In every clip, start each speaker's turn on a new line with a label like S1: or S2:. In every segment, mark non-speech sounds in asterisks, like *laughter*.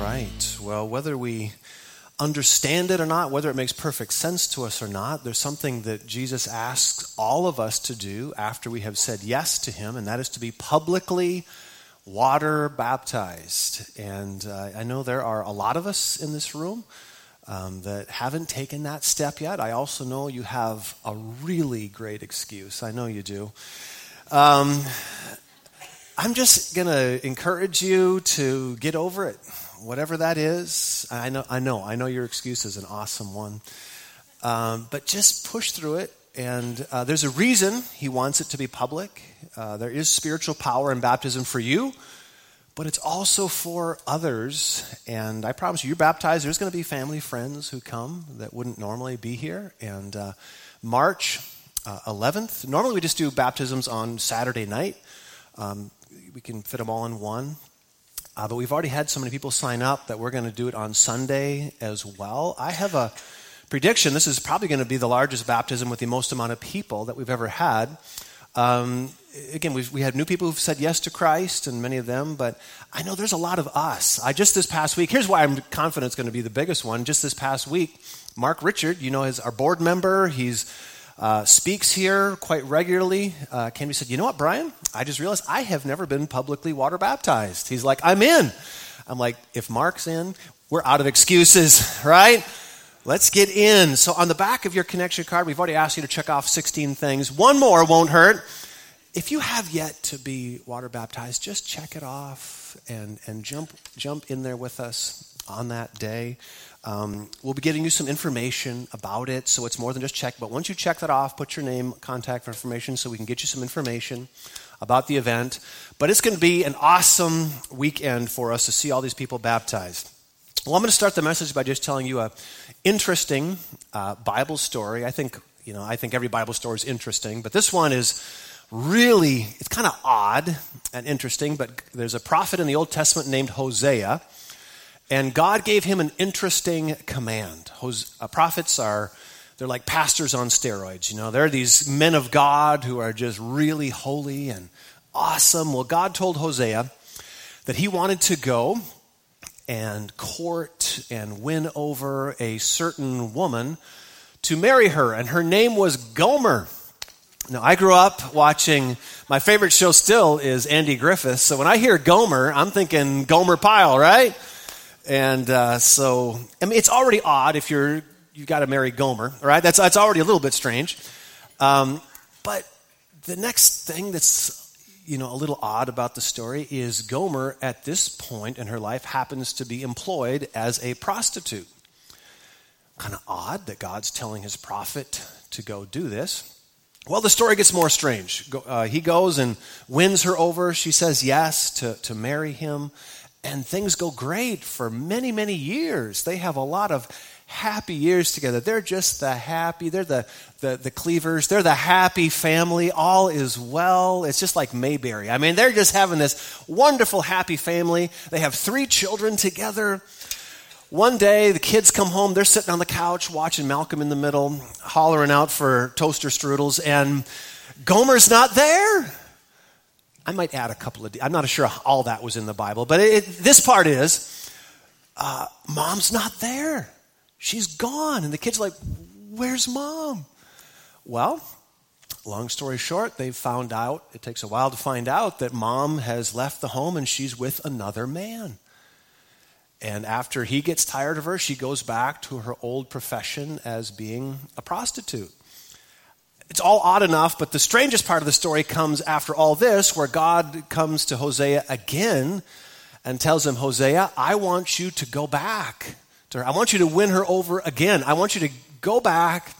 S1: right. Well, whether we understand it or not, whether it makes perfect sense to us or not, there's something that Jesus asks all of us to do after we have said yes to Him, and that is to be publicly water baptized. And uh, I know there are a lot of us in this room um, that haven't taken that step yet. I also know you have a really great excuse. I know you do. Um, I'm just going to encourage you to get over it, whatever that is. I know, I know, I know your excuse is an awesome one. Um, but just push through it. And uh, there's a reason he wants it to be public. Uh, there is spiritual power in baptism for you, but it's also for others. And I promise you, you're baptized, there's going to be family, friends who come that wouldn't normally be here. And uh, March 11th, uh, normally we just do baptisms on Saturday night. Um, we can fit them all in one. Uh, but we've already had so many people sign up that we're going to do it on Sunday as well. I have a prediction. This is probably going to be the largest baptism with the most amount of people that we've ever had. Um, again, we've, we had new people who've said yes to Christ, and many of them, but I know there's a lot of us. I just this past week, here's why I'm confident it's going to be the biggest one. Just this past week, Mark Richard, you know, is our board member. He's uh, speaks here quite regularly. Uh, Canby said, You know what, Brian? I just realized I have never been publicly water baptized. He's like, I'm in. I'm like, If Mark's in, we're out of excuses, *laughs* right? Let's get in. So, on the back of your connection card, we've already asked you to check off 16 things. One more won't hurt. If you have yet to be water baptized, just check it off and, and jump, jump in there with us on that day. Um, we'll be getting you some information about it, so it's more than just check. But once you check that off, put your name, contact information, so we can get you some information about the event. But it's going to be an awesome weekend for us to see all these people baptized. Well, I'm going to start the message by just telling you a interesting uh, Bible story. I think you know I think every Bible story is interesting, but this one is really it's kind of odd and interesting. But there's a prophet in the Old Testament named Hosea and God gave him an interesting command. Uh, prophets are, they're like pastors on steroids. You know, they're these men of God who are just really holy and awesome. Well, God told Hosea that he wanted to go and court and win over a certain woman to marry her, and her name was Gomer. Now, I grew up watching, my favorite show still is Andy Griffith. So when I hear Gomer, I'm thinking Gomer Pyle, right? And uh, so, I mean, it's already odd if you're you got to marry Gomer, right? That's that's already a little bit strange. Um, but the next thing that's you know a little odd about the story is Gomer at this point in her life happens to be employed as a prostitute. Kind of odd that God's telling his prophet to go do this. Well, the story gets more strange. Uh, he goes and wins her over. She says yes to, to marry him and things go great for many, many years. They have a lot of happy years together. They're just the happy, they're the, the, the cleavers, they're the happy family. All is well. It's just like Mayberry. I mean, they're just having this wonderful, happy family. They have three children together. One day, the kids come home, they're sitting on the couch watching Malcolm in the Middle, hollering out for toaster strudels, and Gomer's not there. I might add a couple of, I'm not sure all that was in the Bible, but it, this part is uh, mom's not there. She's gone. And the kid's like, where's mom? Well, long story short, they've found out, it takes a while to find out that mom has left the home and she's with another man. And after he gets tired of her, she goes back to her old profession as being a prostitute it's all odd enough, but the strangest part of the story comes after all this, where God comes to Hosea again and tells him, Hosea, I want you to go back to her. I want you to win her over again. I want you to go back,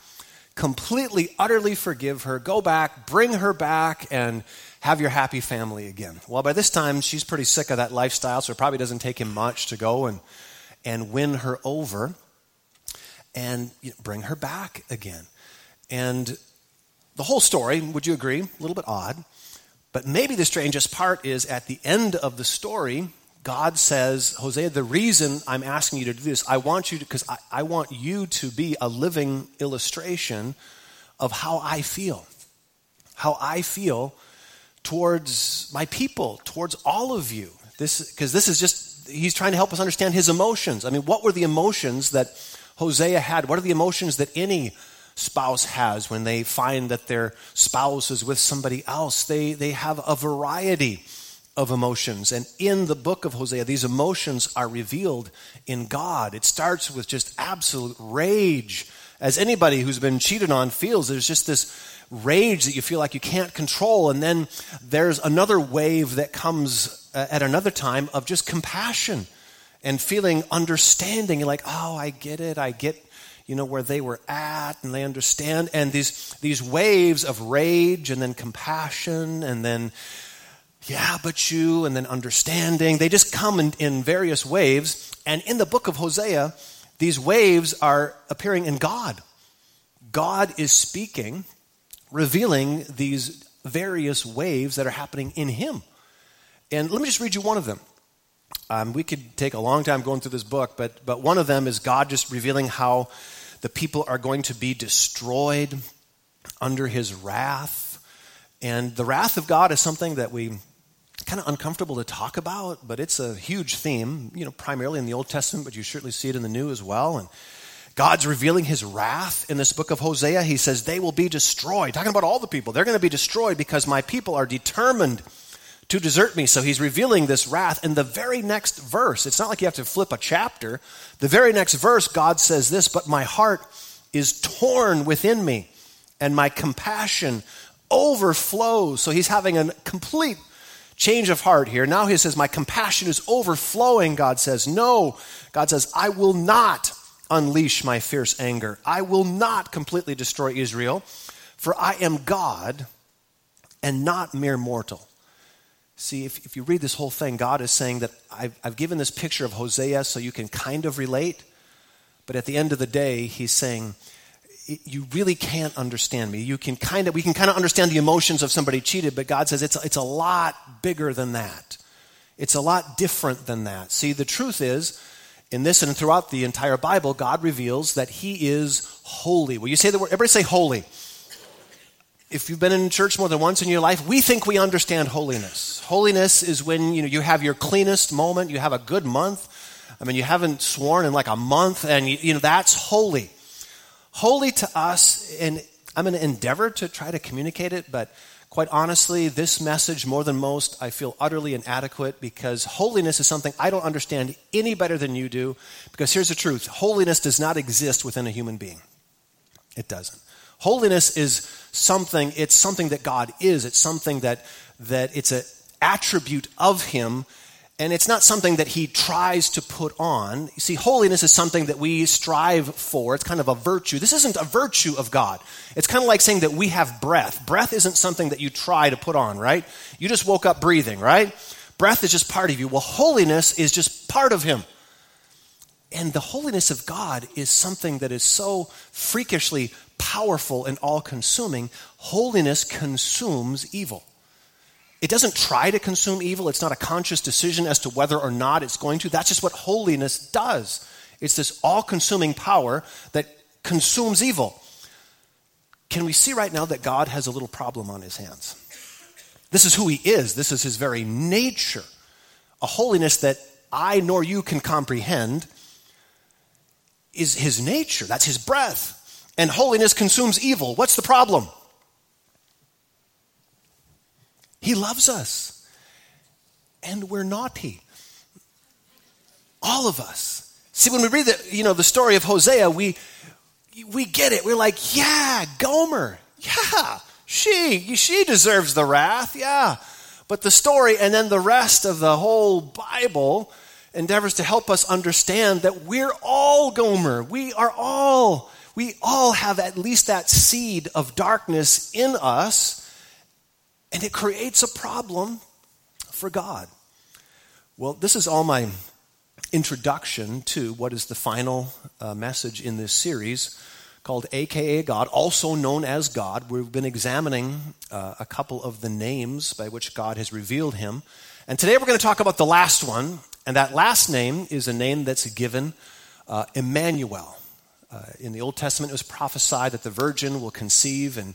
S1: completely, utterly forgive her, go back, bring her back, and have your happy family again. Well, by this time, she's pretty sick of that lifestyle, so it probably doesn't take him much to go and, and win her over and you know, bring her back again. And the whole story, would you agree? A little bit odd. But maybe the strangest part is at the end of the story, God says, Hosea, the reason I'm asking you to do this, I want you to, because I, I want you to be a living illustration of how I feel. How I feel towards my people, towards all of you. This, because this is just, he's trying to help us understand his emotions. I mean, what were the emotions that Hosea had? What are the emotions that any spouse has when they find that their spouse is with somebody else? They, they have a variety of emotions. And in the book of Hosea, these emotions are revealed in God. It starts with just absolute rage. As anybody who's been cheated on feels, there's just this rage that you feel like you can't control. And then there's another wave that comes uh, at another time of just compassion and feeling understanding. You're like, oh, I get it. I get you know where they were at and they understand and these these waves of rage and then compassion and then yeah, but you, and then understanding. They just come in, in various waves. And in the book of Hosea, these waves are appearing in God. God is speaking, revealing these various waves that are happening in Him. And let me just read you one of them. Um, we could take a long time going through this book, but, but one of them is God just revealing how the people are going to be destroyed under His wrath. And the wrath of God is something that we kind of uncomfortable to talk about, but it's a huge theme, you know, primarily in the Old Testament, but you certainly see it in the New as well. And God's revealing his wrath in this book of Hosea. He says, They will be destroyed. Talking about all the people. They're going to be destroyed because my people are determined to desert me. So he's revealing this wrath. In the very next verse, it's not like you have to flip a chapter. The very next verse, God says this, But my heart is torn within me, and my compassion overflows. So he's having a complete change of heart here. Now he says, My compassion is overflowing. God says, No. God says, I will not unleash my fierce anger. I will not completely destroy Israel, for I am God and not mere mortal. See, if, if you read this whole thing, God is saying that I've, I've given this picture of Hosea so you can kind of relate, but at the end of the day, he's saying, you really can't understand me. You can kind of, we can kind of understand the emotions of somebody cheated, but God says it's, it's a lot bigger than that. It's a lot different than that. See, the truth is, in this and throughout the entire Bible, God reveals that He is holy. Will you say the word? Everybody say holy. If you've been in church more than once in your life, we think we understand holiness. Holiness is when you know you have your cleanest moment, you have a good month. I mean, you haven't sworn in like a month, and you, you know that's holy holy to us, and I'm going to endeavor to try to communicate it, but quite honestly, this message, more than most, I feel utterly inadequate because holiness is something I don't understand any better than you do. Because here's the truth holiness does not exist within a human being, it doesn't. Holiness is something, it's something that God is, it's something that, that it's an attribute of Him and it's not something that he tries to put on. You see, holiness is something that we strive for. It's kind of a virtue. This isn't a virtue of God. It's kind of like saying that we have breath. Breath isn't something that you try to put on, right? You just woke up breathing, right? Breath is just part of you. Well, holiness is just part of him. And the holiness of God is something that is so freakishly powerful and all consuming. Holiness consumes evil. It doesn't try to consume evil. It's not a conscious decision as to whether or not it's going to. That's just what holiness does. It's this all consuming power that consumes evil. Can we see right now that God has a little problem on his hands? This is who he is, this is his very nature. A holiness that I nor you can comprehend is his nature. That's his breath. And holiness consumes evil. What's the problem? He loves us. And we're naughty. All of us. See, when we read the, you know, the story of Hosea, we, we get it. We're like, yeah, Gomer. Yeah, she, she deserves the wrath. Yeah. But the story and then the rest of the whole Bible endeavors to help us understand that we're all Gomer. We are all, we all have at least that seed of darkness in us and it creates a problem for God. Well, this is all my introduction to what is the final uh, message in this series called AKA God, also known as God. We've been examining uh, a couple of the names by which God has revealed him. And today we're going to talk about the last one, and that last name is a name that's given uh, Emmanuel. Uh, in the Old Testament, it was prophesied that the virgin will conceive and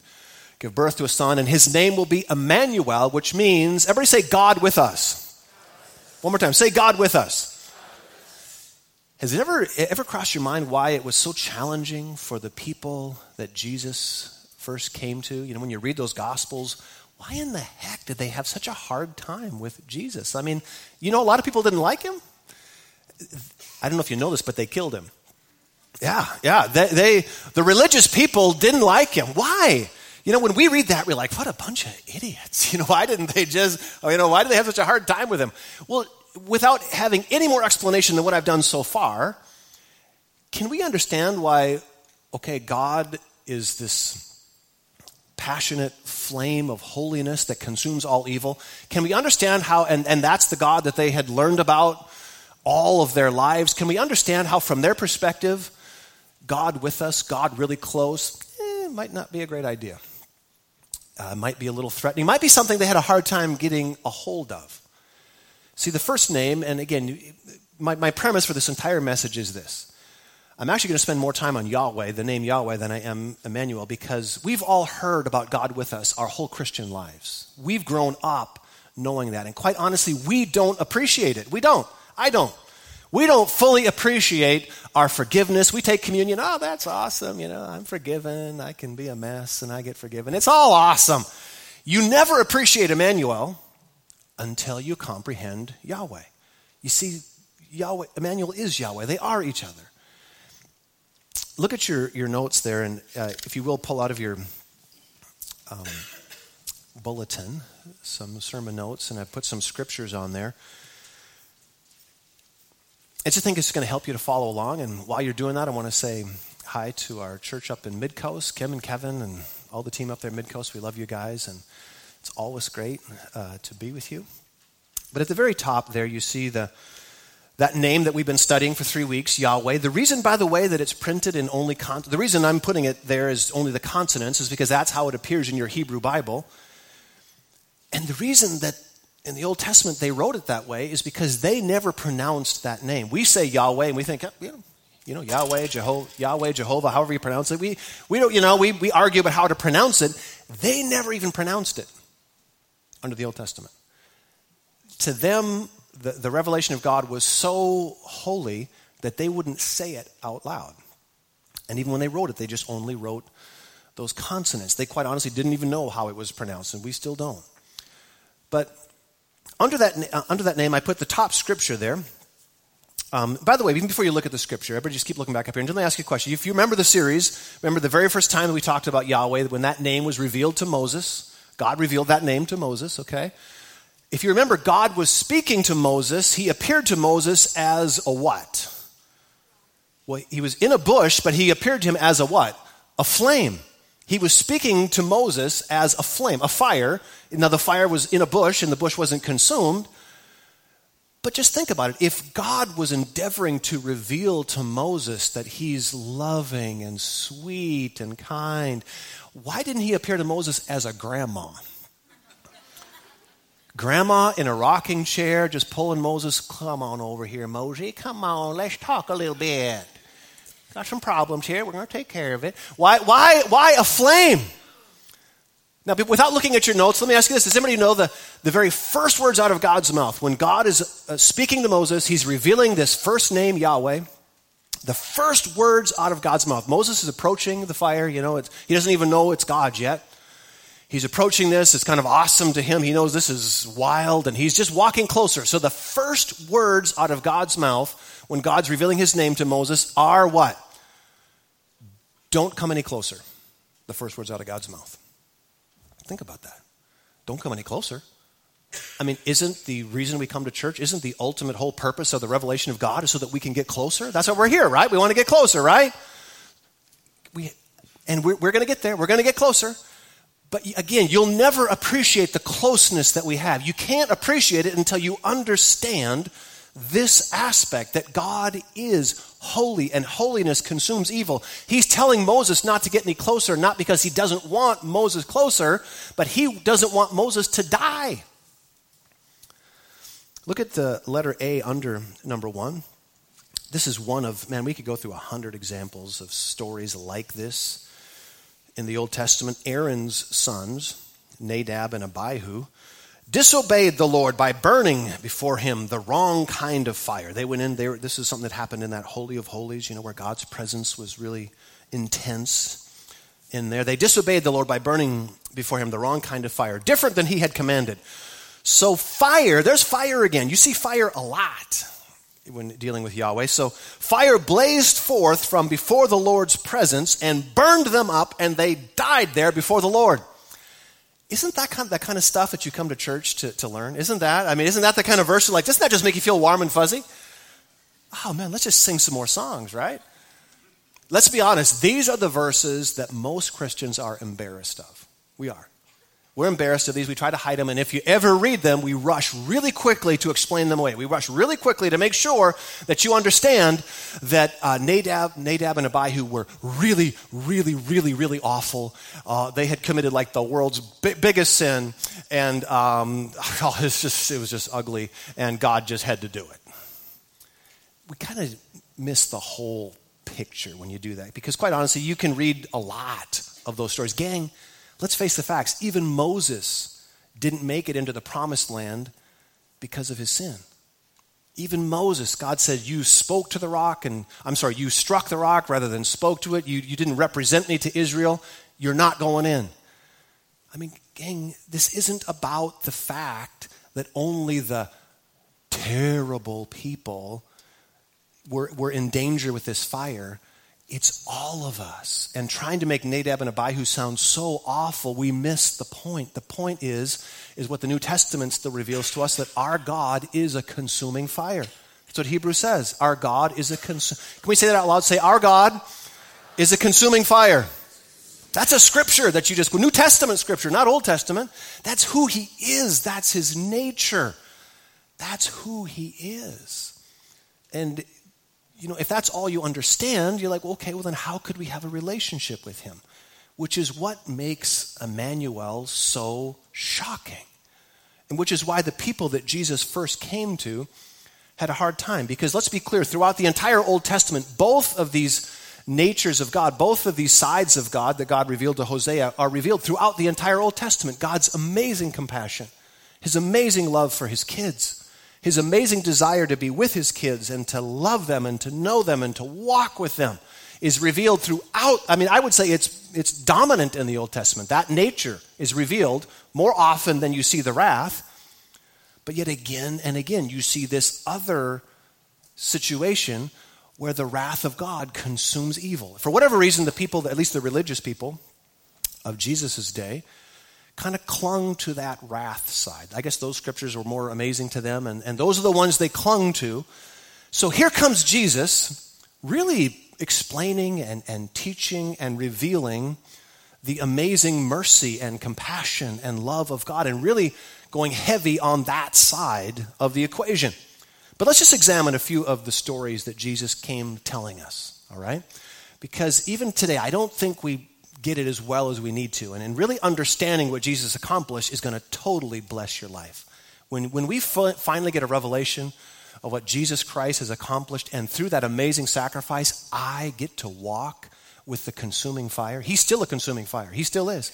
S1: give birth to a son, and his name will be Emmanuel, which means, everybody say God with us. One more time, say God with us. Has it ever, ever crossed your mind why it was so challenging for the people that Jesus first came to? You know, when you read those Gospels, why in the heck did they have such a hard time with Jesus? I mean, you know, a lot of people didn't like him. I don't know if you know this, but they killed him. Yeah, yeah. They, they the religious people didn't like him. Why? You know, when we read that, we're like, what a bunch of idiots. *laughs* You know, why didn't they just, oh, you know, why did they have such a hard time with him? Well, without having any more explanation than what I've done so far, can we understand why, okay, God is this passionate flame of holiness that consumes all evil? Can we understand how, and, and that's the God that they had learned about all of their lives? Can we understand how, from their perspective, God with us, God really close, eh, might not be a great idea? uh, might be a little threatening, might be something they had a hard time getting a hold of. See, the first name, and again, my, my premise for this entire message is this. I'm actually going to spend more time on Yahweh, the name Yahweh, than I am Emmanuel, because we've all heard about God with us our whole Christian lives. We've grown up knowing that. And quite honestly, we don't appreciate it. We don't. I don't. We don't fully appreciate our forgiveness. We take communion, oh, that's awesome. You know, I'm forgiven. I can be a mess and I get forgiven. It's all awesome. You never appreciate Emmanuel until you comprehend Yahweh. You see, Yahweh, Emmanuel is Yahweh. They are each other. Look at your, your notes there, and uh, if you will, pull out of your um, bulletin some sermon notes, and I've put some scriptures on there. I just think it's going to help you to follow along. And while you're doing that, I want to say hi to our church up in Midcoast, Kim and Kevin, and all the team up there in Midcoast. We love you guys, and it's always great uh, to be with you. But at the very top there, you see the that name that we've been studying for three weeks, Yahweh. The reason, by the way, that it's printed in only con- the reason I'm putting it there is only the consonants is because that's how it appears in your Hebrew Bible. And the reason that in the Old Testament they wrote it that way is because they never pronounced that name. We say Yahweh and we think, you know, you know Yahweh, Jehovah, Yahweh, Jehovah, however you pronounce it. We, we don't, you know, we, we argue about how to pronounce it. They never even pronounced it under the Old Testament. To them, the, the revelation of God was so holy that they wouldn't say it out loud. And even when they wrote it, they just only wrote those consonants. They quite honestly didn't even know how it was pronounced, and we still don't. But under that, uh, under that name, I put the top scripture there. Um, by the way, even before you look at the scripture, everybody just keep looking back up here. And let me ask you a question. If you remember the series, remember the very first time that we talked about Yahweh, when that name was revealed to Moses, God revealed that name to Moses, okay? If you remember, God was speaking to Moses. He appeared to Moses as a what? Well, he was in a bush, but he appeared to him as a what? A flame. He was speaking to Moses as a flame, a fire. Now, the fire was in a bush and the bush wasn't consumed. But just think about it. If God was endeavoring to reveal to Moses that he's loving and sweet and kind, why didn't he appear to Moses as a grandma? Grandma in a rocking chair, just pulling Moses, come on over here, Mosey, come on, let's talk a little bit. Got some problems here. We're going to take care of it. Why, why, why a flame? Now, without looking at your notes, let me ask you this. Does anybody know the, the very first words out of God's mouth? When God is uh, speaking to Moses, he's revealing this first name, Yahweh. The first words out of God's mouth. Moses is approaching the fire. You know, he doesn't even know it's God yet. He's approaching this. It's kind of awesome to him. He knows this is wild, and he's just walking closer. So the first words out of God's mouth when God's revealing his name to Moses are what? Don't come any closer. The first words out of God's mouth. Think about that. Don't come any closer. I mean, isn't the reason we come to church, isn't the ultimate whole purpose of the revelation of God is so that we can get closer? That's why we're here, right? We want to get closer, right? We, and we're, we're going to get there. We're going to get closer. But again, you'll never appreciate the closeness that we have. You can't appreciate it until you understand this aspect that God is holy and holiness consumes evil. He's telling Moses not to get any closer, not because he doesn't want Moses closer, but he doesn't want Moses to die. Look at the letter A under number one. This is one of, man, we could go through a hundred examples of stories like this in the Old Testament. Aaron's sons, Nadab and Abihu, disobeyed the Lord by burning before him the wrong kind of fire. They went in there. This is something that happened in that Holy of Holies, you know, where God's presence was really intense in there. They disobeyed the Lord by burning before him the wrong kind of fire, different than he had commanded. So, fire, there's fire again. You see fire a lot when dealing with Yahweh. So, fire blazed forth from before the Lord's presence and burned them up, and they died there before the Lord. Isn't that kind of, that kind of stuff that you come to church to, to learn? Isn't that? I mean, isn't that the kind of verse like, doesn't that just make you feel warm and fuzzy? Oh man, let's just sing some more songs, right? Let's be honest, these are the verses that most Christians are embarrassed of. We are. We're embarrassed of these. We try to hide them. And if you ever read them, we rush really quickly to explain them away. We rush really quickly to make sure that you understand that uh, Nadab, Nadab and Abihu were really, really, really, really awful. Uh, they had committed like the world's bi- biggest sin. And um, *laughs* oh, it's just, it was just ugly. And God just had to do it. We kind of miss the whole picture when you do that. Because quite honestly, you can read a lot of those stories. Gang, Let's face the facts. Even Moses didn't make it into the promised land because of his sin. Even Moses, God said, You spoke to the rock, and I'm sorry, you struck the rock rather than spoke to it. You, you didn't represent me to Israel. You're not going in. I mean, gang, this isn't about the fact that only the terrible people were, were in danger with this fire. It's all of us. And trying to make Nadab and Abihu sound so awful, we miss the point. The point is, is what the New Testament still reveals to us that our God is a consuming fire. That's what Hebrews says. Our God is a consuming. Can we say that out loud? Say, Our God is a consuming fire. That's a scripture that you just New Testament scripture, not Old Testament. That's who he is. That's his nature. That's who he is. And you know, if that's all you understand, you're like, okay, well, then how could we have a relationship with him? Which is what makes Emmanuel so shocking. And which is why the people that Jesus first came to had a hard time. Because let's be clear, throughout the entire Old Testament, both of these natures of God, both of these sides of God that God revealed to Hosea are revealed throughout the entire Old Testament. God's amazing compassion, his amazing love for his kids his amazing desire to be with his kids and to love them and to know them and to walk with them is revealed throughout. I mean, I would say it's, it's dominant in the Old Testament. That nature is revealed more often than you see the wrath. But yet again and again, you see this other situation where the wrath of God consumes evil. For whatever reason, the people, at least the religious people of Jesus' day, kind of clung to that wrath side. I guess those scriptures were more amazing to them, and, and those are the ones they clung to. So here comes Jesus, really explaining and, and teaching and revealing the amazing mercy and compassion and love of God, and really going heavy on that side of the equation. But let's just examine a few of the stories that Jesus came telling us, all right? Because even today, I don't think we get it as well as we need to. And in really understanding what Jesus accomplished is going to totally bless your life. When, when we finally get a revelation of what Jesus Christ has accomplished, and through that amazing sacrifice, I get to walk with the consuming fire. He's still a consuming fire, He still is.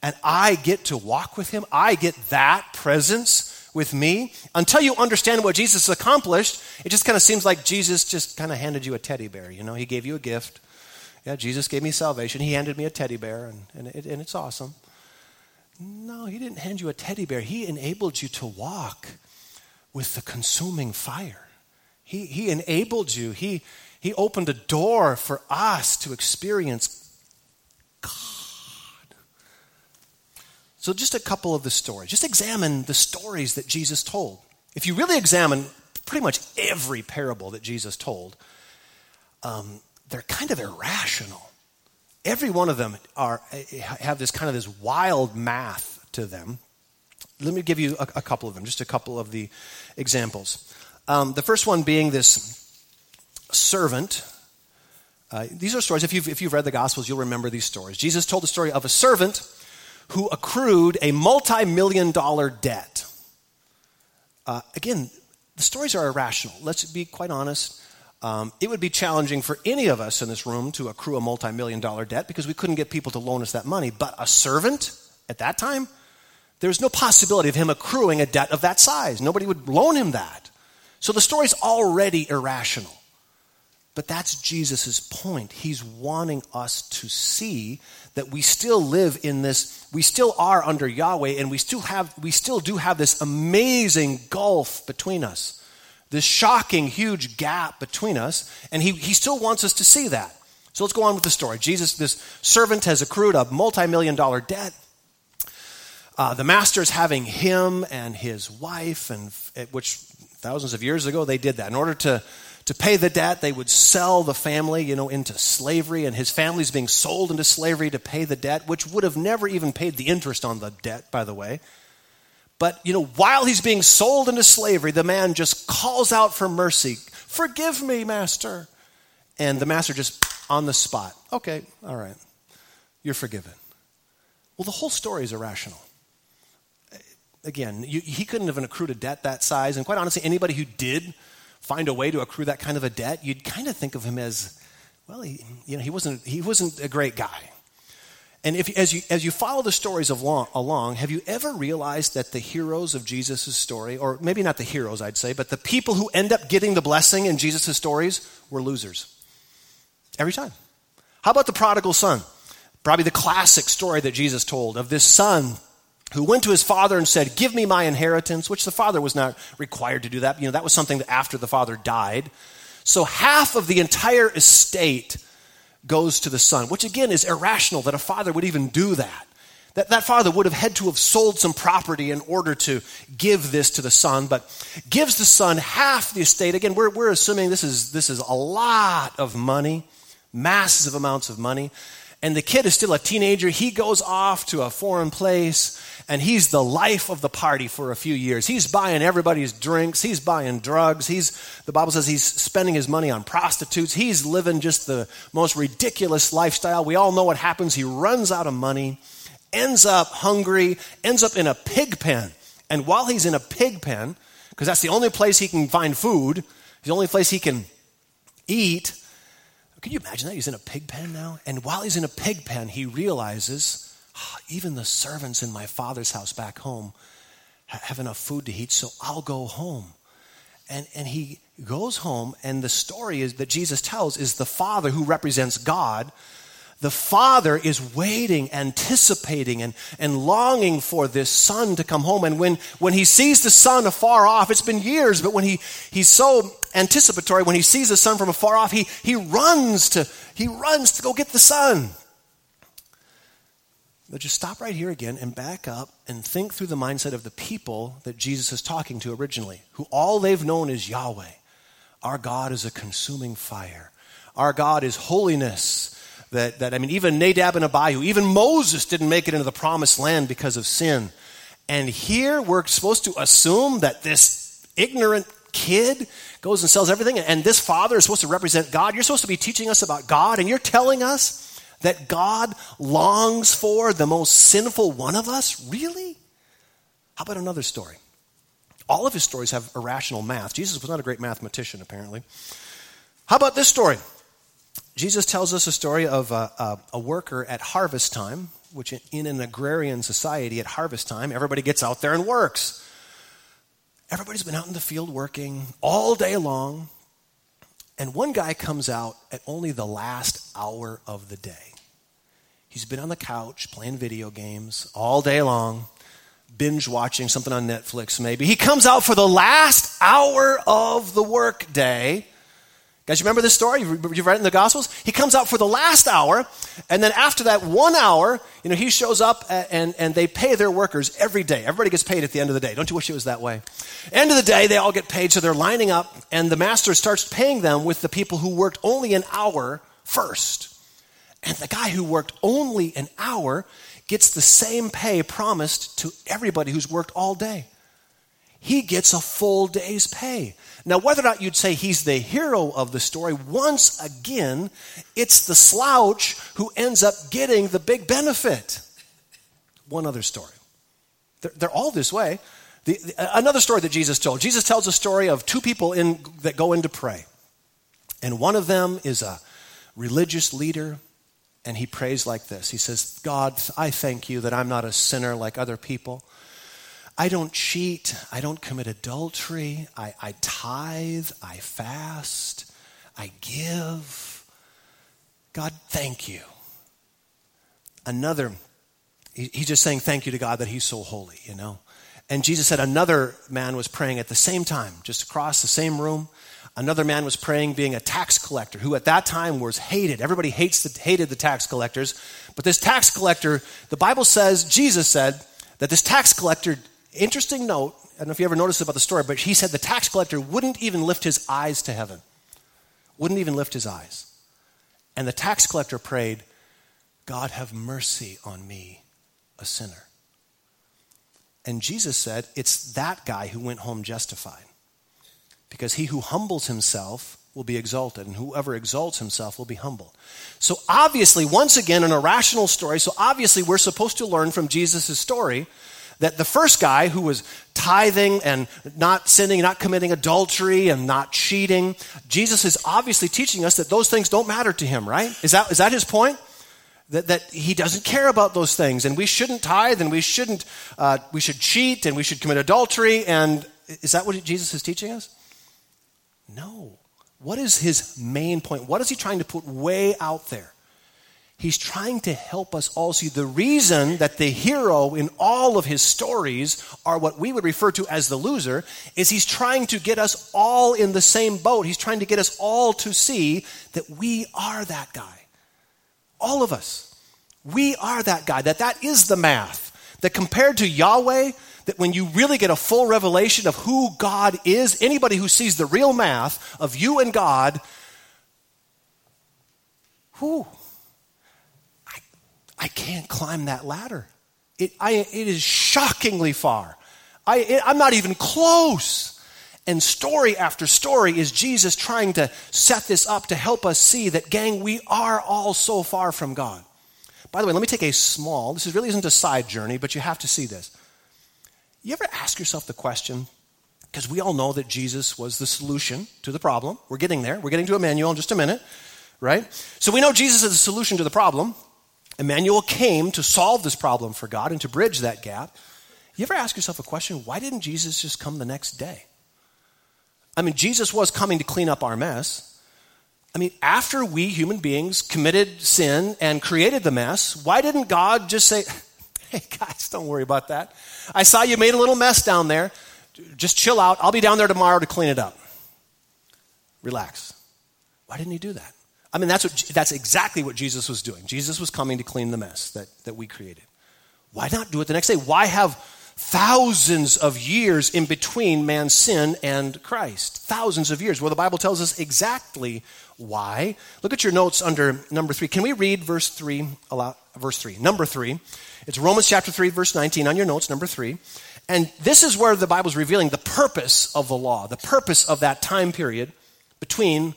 S1: And I get to walk with Him. I get that presence with me. Until you understand what Jesus accomplished, it just kind of seems like Jesus just kind of handed you a teddy bear. You know, He gave you a gift yeah, Jesus gave me salvation. He handed me a teddy bear, and, and, it, and it's awesome. No, He didn't hand you a teddy bear. He enabled you to walk with the consuming fire. He, he enabled you. He, he opened a door for us to experience God. So, just a couple of the stories. Just examine the stories that Jesus told. If you really examine pretty much every parable that Jesus told, um, they're kind of irrational. Every one of them are, have this kind of this wild math to them. Let me give you a, a couple of them, just a couple of the examples. Um, the first one being this servant. Uh, these are stories, if you've, if you've read the Gospels, you'll remember these stories. Jesus told the story of a servant who accrued a multi million dollar debt. Uh, again, the stories are irrational. Let's be quite honest. Um, it would be challenging for any of us in this room to accrue a multi million dollar debt because we couldn't get people to loan us that money. But a servant at that time, There's no possibility of him accruing a debt of that size. Nobody would loan him that. So the story's already irrational. But that's Jesus' point. He's wanting us to see that we still live in this, we still are under Yahweh, and we still have, we still do have this amazing gulf between us. This shocking, huge gap between us, and he, he still wants us to see that. So let's go on with the story. Jesus, this servant has accrued a multi million dollar debt. Uh, the master's having him and his wife, and which thousands of years ago they did that. In order to, to pay the debt, they would sell the family, you know, into slavery, and his family's being sold into slavery to pay the debt, which would have never even paid the interest on the debt, by the way. But, you know, while he's being sold into slavery, the man just calls out for mercy Forgive me, master. And the master just on the spot, okay, all right, you're forgiven. Well, the whole story is irrational again, you, he couldn't have accrued a debt that size. And quite honestly, anybody who did find a way to accrue that kind of a debt, you'd kind of think of him as, well, he, you know, he wasn't, he wasn't a great guy. And if, as, you, as you follow the stories of long, along, have you ever realized that the heroes of Jesus' story, or maybe not the heroes, I'd say, but the people who end up getting the blessing in Jesus' stories were losers? Every time. How about the prodigal son? Probably the classic story that Jesus told of this son who went to his father and said, Give me my inheritance, which the father was not required to do that. You know, that was something that after the father died. So half of the entire estate goes to the son, which again is irrational that a father would even do that. That, that father would have had to have sold some property in order to give this to the son, but gives the son half the estate. Again, we're, we're assuming this is, this is a lot of money, massive amounts of money. And the kid is still a teenager. He goes off to a foreign place and he's the life of the party for a few years. He's buying everybody's drinks, he's buying drugs, he's the Bible says he's spending his money on prostitutes. He's living just the most ridiculous lifestyle. We all know what happens. He runs out of money, ends up hungry, ends up in a pig pen. And while he's in a pig pen, because that's the only place he can find food, the only place he can eat, can you imagine that? He's in a pig pen now. And while he's in a pig pen, he realizes ah, even the servants in my father's house back home have enough food to eat, so I'll go home. And, and he goes home, and the story is, that Jesus tells is the father who represents God. The father is waiting, anticipating, and, and longing for this son to come home. And when, when he sees the son afar off, it's been years, but when he, he's so anticipatory, when he sees the son from afar off, he, he runs to he runs to go get the son. But just stop right here again and back up and think through the mindset of the people that Jesus is talking to originally, who all they've known is Yahweh. Our God is a consuming fire. Our God is holiness. That, that I mean, even Nadab and Abihu, even Moses didn't make it into the promised land because of sin. And here we're supposed to assume that this ignorant kid goes and sells everything, and this father is supposed to represent God. You're supposed to be teaching us about God, and you're telling us that God longs for the most sinful one of us? Really? How about another story? All of his stories have irrational math. Jesus was not a great mathematician, apparently. How about this story? Jesus tells us a story of a, a, a, worker at harvest time, which in an agrarian society at harvest time, everybody gets out there and works. Everybody's been out in the field working all day long. And one guy comes out at only the last hour of the day. He's been on the couch playing video games all day long, binge watching something on Netflix maybe. He comes out for the last hour of the workday. Guys, you remember this story? You've read it in the Gospels? He comes out for the last hour, and then after that one hour, you know, he shows up and, and they pay their workers every day. Everybody gets paid at the end of the day. Don't you wish it was that way? End of the day, they all get paid, so they're lining up, and the master starts paying them with the people who worked only an hour first. And the guy who worked only an hour gets the same pay promised to everybody who's worked all day. He gets a full day's pay. Now, whether or not you'd say he's the hero of the story, once again, it's the slouch who ends up getting the big benefit. One other story. They're, they're all this way. The, the, another story that Jesus told. Jesus tells a story of two people in, that go in to pray. And one of them is a religious leader and he prays like this He says, God, I thank you that I'm not a sinner like other people. I don't cheat. I don't commit adultery. I, I tithe. I fast. I give. God, thank you. Another, he, he's just saying thank you to God that he's so holy, you know. And Jesus said another man was praying at the same time, just across the same room. Another man was praying being a tax collector who at that time was hated. Everybody hates the, hated the tax collectors. But this tax collector, the Bible says, Jesus said, that this tax collector, interesting note, I don't know if you ever noticed about the story, but he said the tax collector wouldn't even lift his eyes to heaven. Wouldn't even lift his eyes. And the tax collector prayed, God have mercy on me, a sinner. And Jesus said, it's that guy who went home justified. Because he who humbles himself will be exalted, and whoever exalts himself will be humbled. So, obviously, once again, an irrational story. So, obviously, we're supposed to learn from Jesus' story that the first guy who was tithing and not sinning, not committing adultery and not cheating, Jesus is obviously teaching us that those things don't matter to him, right? Is that, is that his point? That, that he doesn't care about those things, and we shouldn't tithe, and we shouldn't, uh, we should cheat, and we should commit adultery, and is that what Jesus is teaching us? No. What is his main point? What is he trying to put way out there? He's trying to help us all see the reason that the hero in all of his stories are what we would refer to as the loser is he's trying to get us all in the same boat. He's trying to get us all to see that we are that guy. All of us. We are that guy. That that is the math. That compared to Yahweh, that when you really get a full revelation of who God is, anybody who sees the real math of you and God, I, I can't climb that ladder. It, I, it is shockingly far. I, it, I'm not even close. And story after story is Jesus trying to set this up to help us see that, gang, we are all so far from God. By the way, let me take a small, this really isn't a side journey, but you have to see this. You ever ask yourself the question, because we all know that Jesus was the solution to the problem. We're getting there. We're getting to Emmanuel in just a minute, right? So we know Jesus is the solution to the problem. Emmanuel came to solve this problem for God and to bridge that gap. You ever ask yourself a question, why didn't Jesus just come the next day? I mean, Jesus was coming to clean up our mess. I mean, after we human beings committed sin and created the mess, why didn't God just say, *laughs* hey, guys, don't worry about that? I saw you made a little mess down there. Just chill out. I'll be down there tomorrow to clean it up. Relax. Why didn't he do that? I mean, that's, what, that's exactly what Jesus was doing. Jesus was coming to clean the mess that, that we created. Why not do it the next day? Why have thousands of years in between man's sin and Christ? Thousands of years. Well, the Bible tells us exactly why. Look at your notes under number three. Can we read verse three? Verse three. Number three. It's Romans chapter 3, verse 19 on your notes, number 3. And this is where the Bible is revealing the purpose of the law, the purpose of that time period between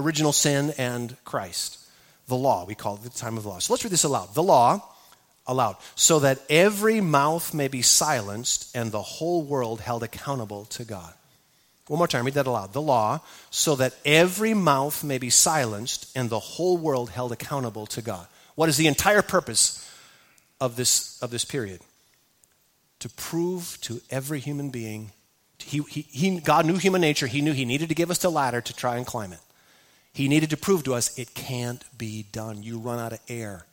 S1: original sin and Christ. The law, we call it the time of the law. So let's read this aloud. The law, aloud, so that every mouth may be silenced and the whole world held accountable to God. One more time, read that aloud. The law, so that every mouth may be silenced and the whole world held accountable to God. What is the entire purpose of this, of this period to prove to every human being. He, he, he, God knew human nature. He knew He needed to give us the ladder to try and climb it. He needed to prove to us it can't be done. You run out of air.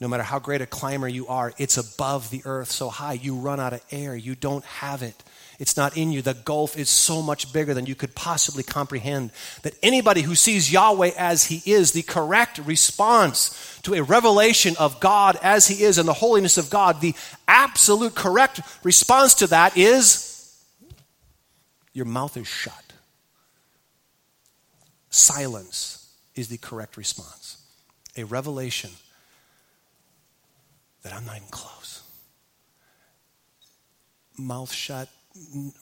S1: No matter how great a climber you are, it's above the earth so high. You run out of air. You don't have it. It's not in you. The gulf is so much bigger than you could possibly comprehend. That anybody who sees Yahweh as He is, the correct response to a revelation of God as He is and the holiness of God, the absolute correct response to that is your mouth is shut. Silence is the correct response. A revelation that I'm not even close. Mouth shut,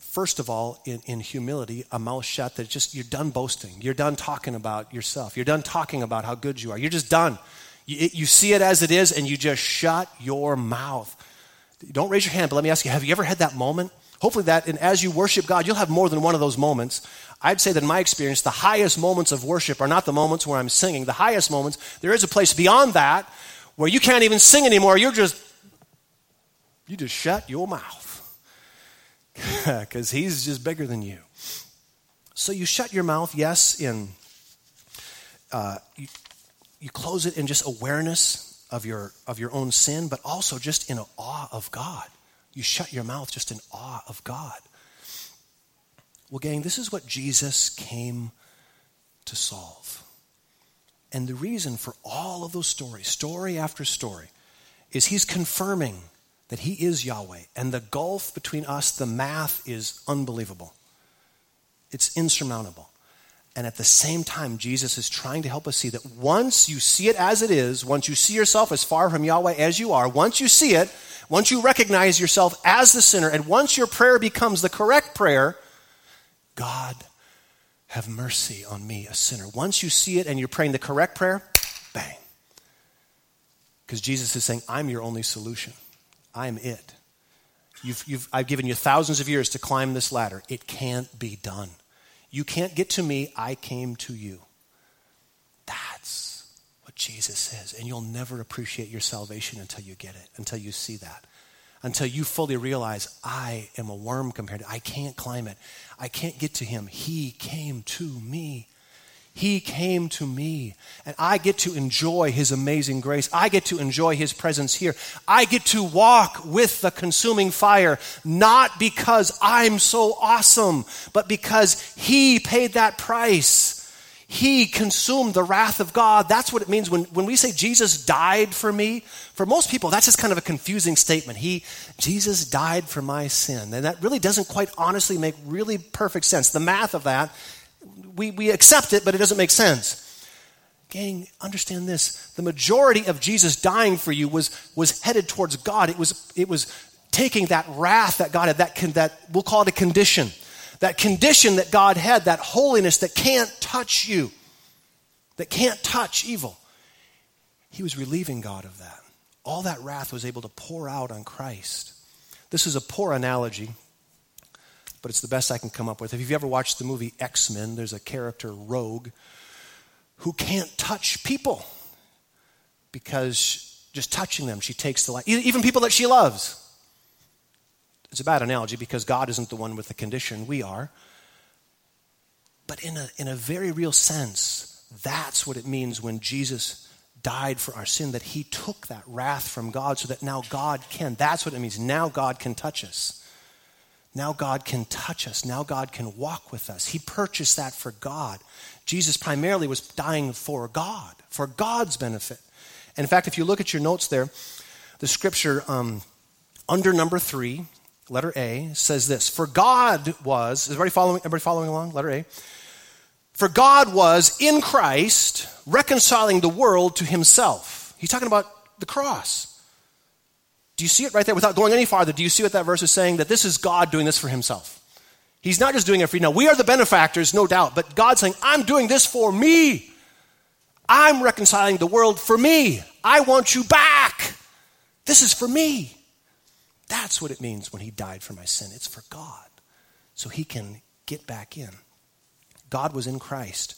S1: first of all, in, in humility, a mouth shut that just, you're done boasting. You're done talking about yourself. You're done talking about how good you are. You're just done. You, you see it as it is and you just shut your mouth. Don't raise your hand, but let me ask you have you ever had that moment? Hopefully, that, and as you worship God, you'll have more than one of those moments. I'd say that in my experience, the highest moments of worship are not the moments where I'm singing. The highest moments, there is a place beyond that where you can't even sing anymore. You're just, you just shut your mouth *laughs* because he's just bigger than you. So you shut your mouth, yes, in uh, you, you close it in just awareness of your of your own sin, but also just in awe of God. You shut your mouth just in awe of God. Well, gang, this is what Jesus came to solve. And the reason for all of those stories, story after story, is he's confirming that he is Yahweh. And the gulf between us, the math is unbelievable. It's insurmountable. And at the same time, Jesus is trying to help us see that once you see it as it is, once you see yourself as far from Yahweh as you are, once you see it, once you recognize yourself as the sinner, and once your prayer becomes the correct prayer, God, have mercy on me, a sinner. Once you see it and you're praying the correct prayer, bang. Because Jesus is saying, I'm your only solution. I'm it. You've, you've, I've given you thousands of years to climb this ladder. It can't be done. You can't get to me. I came to you. That's what Jesus says. And you'll never appreciate your salvation until you get it, until you see that until you fully realize I am a worm compared to I can't climb it. I can't get to him. He came to me. He came to me, and I get to enjoy His amazing grace. I get to enjoy His presence here. I get to walk with the consuming fire, not because I'm so awesome, but because He paid that price. He consumed the wrath of God. That's what it means when, when we say Jesus died for me. For most people, that's just kind of a confusing statement. He, Jesus died for my sin. And that really doesn't quite honestly make really perfect sense. The math of that, we, we accept it, but it doesn't make sense. Gang, understand this. The majority of Jesus dying for you was, was headed towards God. It was, it was taking that wrath that God had, that, that we'll call it a condition that condition that God had, that holiness that can't touch you, that can't touch evil. He was relieving God of that. All that wrath was able to pour out on Christ. This is a poor analogy, but it's the best I can come up with. If you've ever watched the movie X Men, there's a character, Rogue, who can't touch people because just touching them, she takes the life. Even people that she loves. It's a bad analogy because God isn't the one with the condition, we are. But in a, in a very real sense, that's what it means when Jesus died for our sin, that he took that wrath from God so that now God can. That's what it means. Now God can touch us. Now God can touch us. Now God can walk with us. He purchased that for God. Jesus primarily was dying for God, for God's benefit. And in fact, if you look at your notes there, the scripture um, under number three, letter A, says this For God was, is everybody following, everybody following along? Letter A. For God was in Christ reconciling the world to himself. He's talking about the cross. Do you see it right there without going any farther? Do you see what that verse is saying? That this is God doing this for himself. He's not just doing it for you. Now, we are the benefactors, no doubt, but God's saying, I'm doing this for me. I'm reconciling the world for me. I want you back. This is for me. That's what it means when he died for my sin. It's for God. So he can get back in. God was in Christ,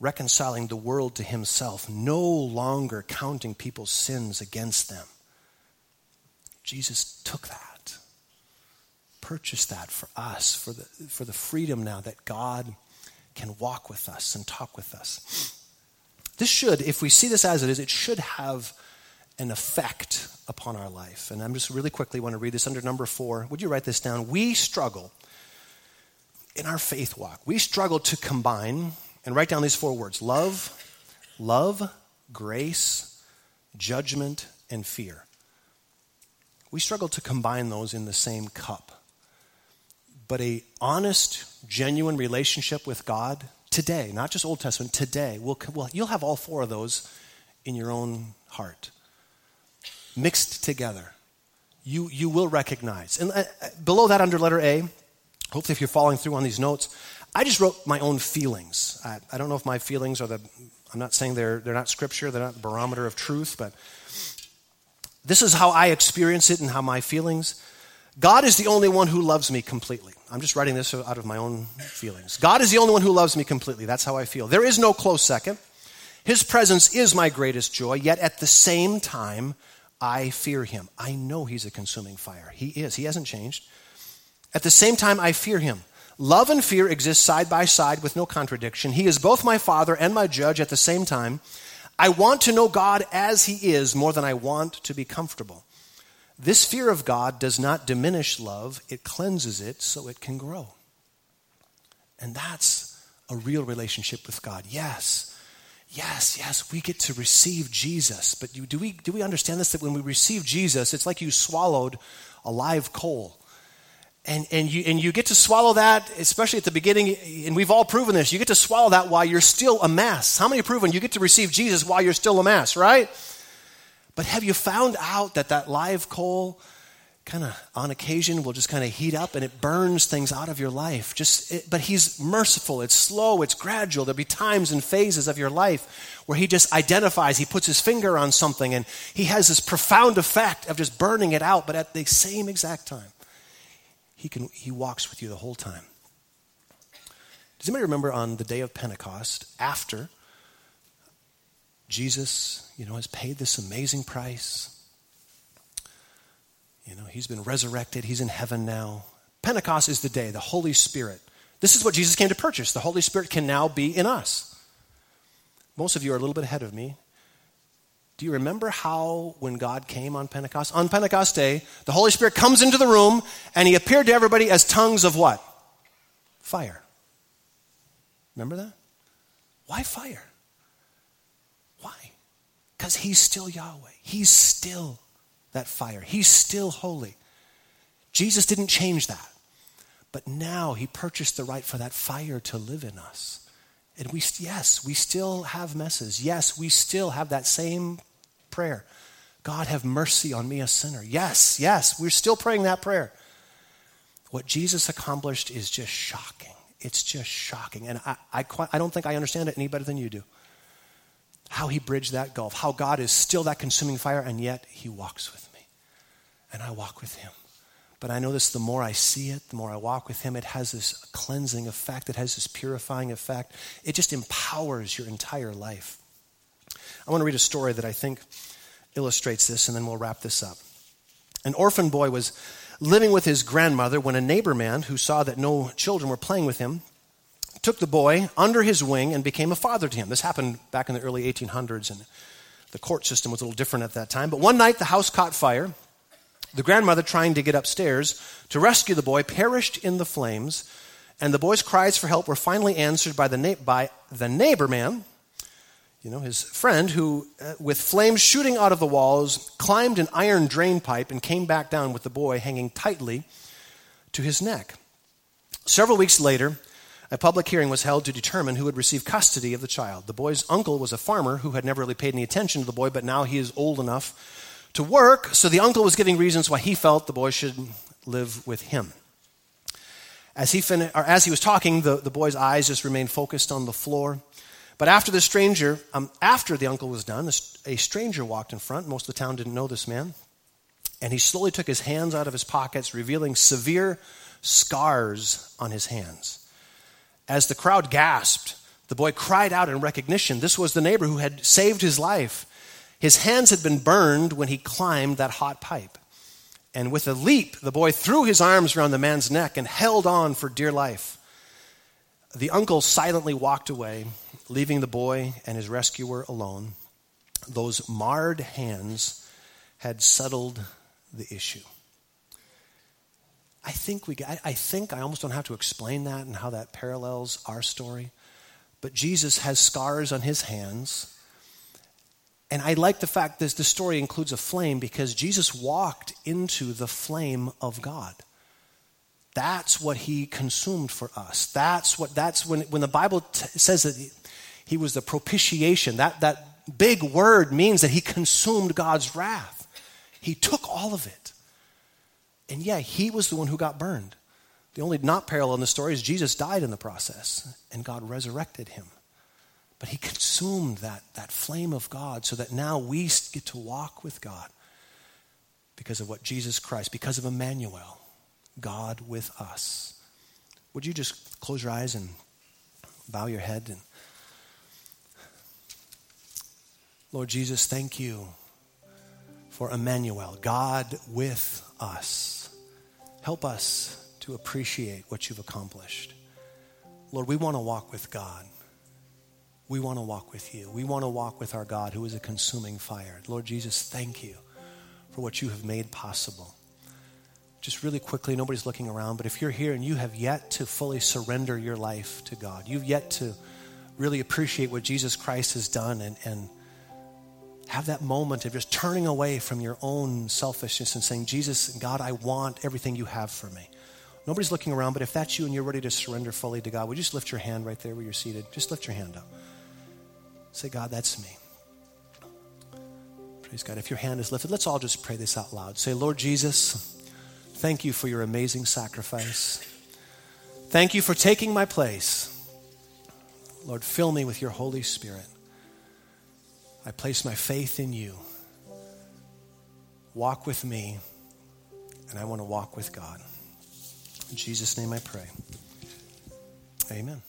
S1: reconciling the world to himself, no longer counting people's sins against them. Jesus took that, purchased that for us, for the, for the freedom now that God can walk with us and talk with us. This should, if we see this as it is, it should have an effect upon our life. And I'm just really quickly want to read this under number four. Would you write this down? We struggle in our faith walk. We struggle to combine and write down these four words love, love, grace, judgment, and fear. We struggle to combine those in the same cup. But a honest, genuine relationship with God today, not just Old Testament, today, will, will, you'll have all four of those in your own heart mixed together. You, you will recognize. And uh, below that, under letter A, hopefully, if you're following through on these notes, I just wrote my own feelings. I, I don't know if my feelings are the, I'm not saying they're, they're not scripture, they're not the barometer of truth, but this is how I experience it and how my feelings. God is the only one who loves me completely. I'm just writing this out of my own feelings. God is the only one who loves me completely. That's how I feel. There is no close second. His presence is my greatest joy, yet at the same time, I fear him. I know he's a consuming fire. He is. He hasn't changed. At the same time, I fear him. Love and fear exist side by side with no contradiction. He is both my father and my judge at the same time. I want to know God as he is more than I want to be comfortable. This fear of God does not diminish love, it cleanses it so it can grow. And that's a real relationship with God. Yes. Yes, yes, we get to receive Jesus. But do, we, do we understand this? That when we receive Jesus, it's like you swallowed a live coal. And, and, you, and you get to swallow that, especially at the beginning, and we've all proven this. You get to swallow that while you're still a mess. How many proven you get to receive Jesus while you're still a mess, right? But have you found out that that live coal kind of on occasion will just kind of heat up and it burns things out of your life. Just it, but he's merciful. It's slow it's gradual. There'll be times and phases of your life where he just identifies he puts his finger on something and he has this profound effect of just burning it out but at the same exact time he can he walks with you the whole time. Does anybody remember on the day of pentecost after jesus you know has paid this amazing price you know, he's been resurrected, he's in heaven now. Pentecost is the day, the Holy Spirit. This is what Jesus came to purchase. The Holy Spirit can now be in us. Most of you are a little bit ahead of me. Do you remember how, when God came on Pentecost? On Pentecost Day, the Holy Spirit comes into the room and he appeared to everybody as tongues of what? Fire. Remember that? Why fire? Why? Because he's still Yahweh. He's still that fire. He's still holy. Jesus didn't change that. But now he purchased the right for that fire to live in us. And we, yes, we still have messes. Yes, we still have that same prayer God, have mercy on me, a sinner. Yes, yes, we're still praying that prayer. What Jesus accomplished is just shocking. It's just shocking. And I, I, I don't think I understand it any better than you do. How he bridged that gulf, how God is still that consuming fire, and yet he walks with and I walk with him. But I know this the more I see it, the more I walk with him, it has this cleansing effect, it has this purifying effect. It just empowers your entire life. I want to read a story that I think illustrates this, and then we'll wrap this up. An orphan boy was living with his grandmother when a neighbor man who saw that no children were playing with him took the boy under his wing and became a father to him. This happened back in the early 1800s, and the court system was a little different at that time. But one night, the house caught fire. The grandmother, trying to get upstairs to rescue the boy, perished in the flames, and the boy's cries for help were finally answered by the, na- by the neighbor man, you know, his friend, who, uh, with flames shooting out of the walls, climbed an iron drain pipe and came back down with the boy hanging tightly to his neck. Several weeks later, a public hearing was held to determine who would receive custody of the child. The boy's uncle was a farmer who had never really paid any attention to the boy, but now he is old enough to work, so the uncle was giving reasons why he felt the boy should live with him. As he, fin- or as he was talking, the, the boy's eyes just remained focused on the floor. But after the stranger, um, after the uncle was done, a stranger walked in front. Most of the town didn't know this man. And he slowly took his hands out of his pockets, revealing severe scars on his hands. As the crowd gasped, the boy cried out in recognition. This was the neighbor who had saved his life. His hands had been burned when he climbed that hot pipe. And with a leap, the boy threw his arms around the man's neck and held on for dear life. The uncle silently walked away, leaving the boy and his rescuer alone. Those marred hands had settled the issue. I think we I think I almost don't have to explain that and how that parallels our story. But Jesus has scars on his hands and I like the fact that the story includes a flame because Jesus walked into the flame of God. That's what he consumed for us. That's what that's when when the Bible t- says that he, he was the propitiation. That that big word means that he consumed God's wrath. He took all of it. And yeah, he was the one who got burned. The only not parallel in the story is Jesus died in the process and God resurrected him. But he consumed that, that flame of God so that now we get to walk with God because of what Jesus Christ, because of Emmanuel, God with us. Would you just close your eyes and bow your head and Lord Jesus, thank you for Emmanuel, God with us. Help us to appreciate what you've accomplished. Lord, we want to walk with God. We want to walk with you. We want to walk with our God who is a consuming fire. Lord Jesus, thank you for what you have made possible. Just really quickly, nobody's looking around, but if you're here and you have yet to fully surrender your life to God, you've yet to really appreciate what Jesus Christ has done and, and have that moment of just turning away from your own selfishness and saying, Jesus, God, I want everything you have for me. Nobody's looking around, but if that's you and you're ready to surrender fully to God, would you just lift your hand right there where you're seated? Just lift your hand up. Say, God, that's me. Praise God. If your hand is lifted, let's all just pray this out loud. Say, Lord Jesus, thank you for your amazing sacrifice. Thank you for taking my place. Lord, fill me with your Holy Spirit. I place my faith in you. Walk with me, and I want to walk with God. In Jesus' name I pray. Amen.